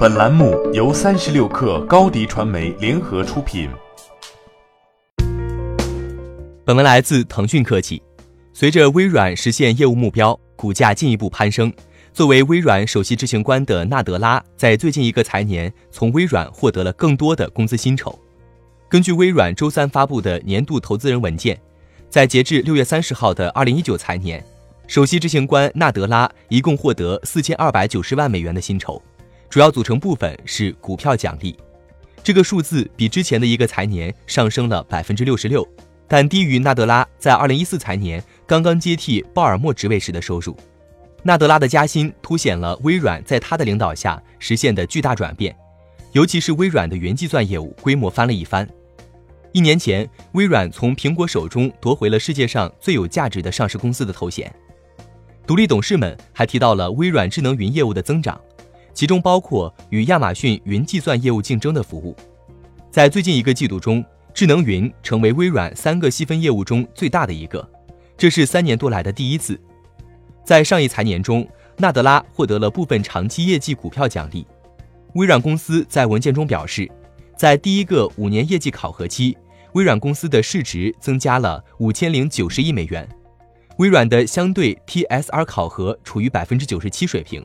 本栏目由三十六氪高低传媒联合出品。本文来自腾讯科技。随着微软实现业务目标，股价进一步攀升。作为微软首席执行官的纳德拉，在最近一个财年从微软获得了更多的工资薪酬。根据微软周三发布的年度投资人文件，在截至六月三十号的二零一九财年，首席执行官纳德拉一共获得四千二百九十万美元的薪酬。主要组成部分是股票奖励，这个数字比之前的一个财年上升了百分之六十六，但低于纳德拉在二零一四财年刚刚接替鲍尔默职位时的收入。纳德拉的加薪凸显了微软在他的领导下实现的巨大转变，尤其是微软的云计算业务规模翻了一番。一年前，微软从苹果手中夺回了世界上最有价值的上市公司的头衔。独立董事们还提到了微软智能云业务的增长。其中包括与亚马逊云计算业务竞争的服务，在最近一个季度中，智能云成为微软三个细分业务中最大的一个，这是三年多来的第一次。在上一财年中，纳德拉获得了部分长期业绩股票奖励。微软公司在文件中表示，在第一个五年业绩考核期，微软公司的市值增加了五千零九十亿美元，微软的相对 TSR 考核处于百分之九十七水平。